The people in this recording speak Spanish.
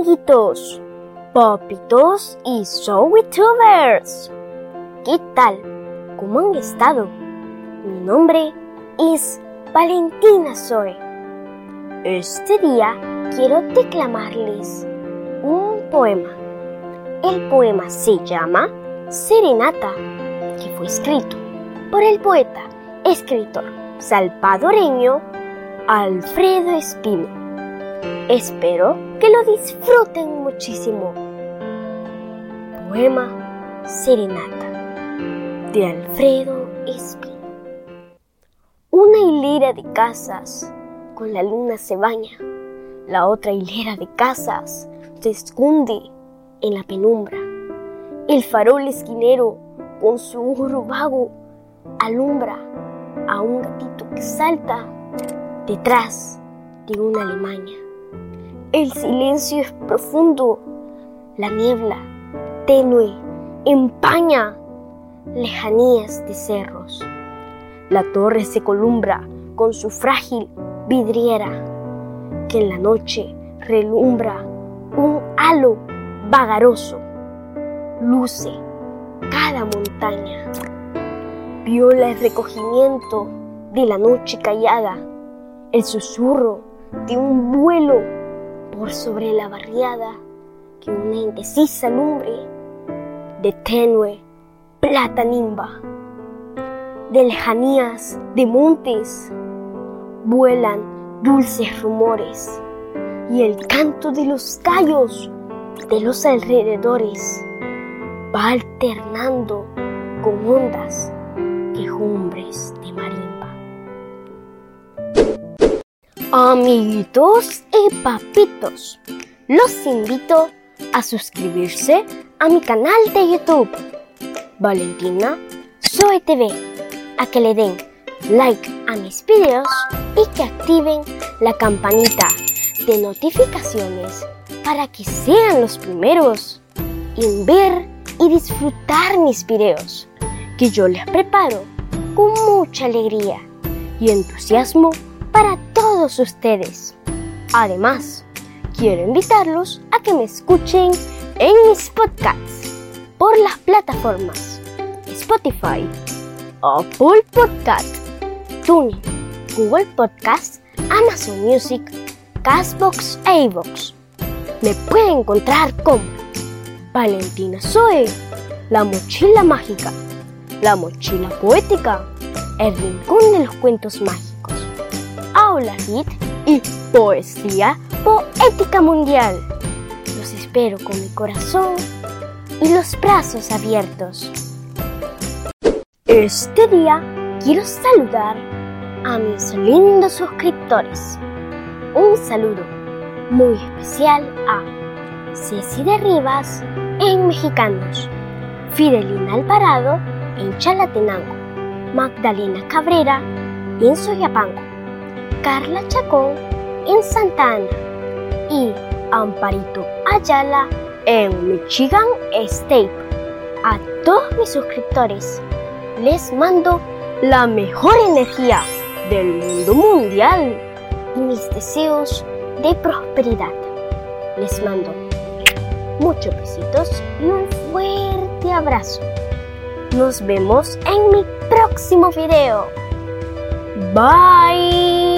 amigos, papitos y Tubers. ¿Qué tal? ¿Cómo han estado? Mi nombre es Valentina Zoe. Este día quiero declamarles un poema. El poema se llama Serenata, que fue escrito por el poeta, escritor salvadoreño Alfredo Espino. Espero que lo disfruten muchísimo. Poema Serenata de Alfredo Espino. Una hilera de casas con la luna se baña. La otra hilera de casas se esconde en la penumbra. El farol esquinero con su oro vago alumbra a un gatito que salta detrás de una Alemania. El silencio es profundo, la niebla tenue empaña lejanías de cerros. La torre se columbra con su frágil vidriera, que en la noche relumbra un halo vagaroso. Luce cada montaña. Viola el recogimiento de la noche callada el susurro de un vuelo por sobre la barriada que una indecisa lumbre de tenue plata nimba. De lejanías, de montes, vuelan dulces rumores y el canto de los gallos de los alrededores va alternando con ondas quejumbres de marín. Amiguitos y papitos, los invito a suscribirse a mi canal de YouTube, Valentina Zoe TV, a que le den like a mis videos y que activen la campanita de notificaciones para que sean los primeros en ver y disfrutar mis videos que yo les preparo con mucha alegría y entusiasmo para todos ustedes. Además, quiero invitarlos a que me escuchen en mis podcasts por las plataformas Spotify, Apple Podcast, TuneIn, Google Podcast, Amazon Music, Castbox e iVoox. Me pueden encontrar como Valentina Zoe, la mochila mágica, la mochila poética, el rincón de los cuentos mágicos Aula Hit y Poesía Poética Mundial. Los espero con mi corazón y los brazos abiertos. Este día quiero saludar a mis lindos suscriptores. Un saludo muy especial a Ceci de Rivas en Mexicanos, Fidelina Alvarado en Chalatenango, Magdalena Cabrera en Soyapango, Carla Chacón en Santa Ana y Amparito Ayala en Michigan State. A todos mis suscriptores les mando la mejor energía del mundo mundial y mis deseos de prosperidad. Les mando muchos besitos y un fuerte abrazo. Nos vemos en mi próximo video. Bye.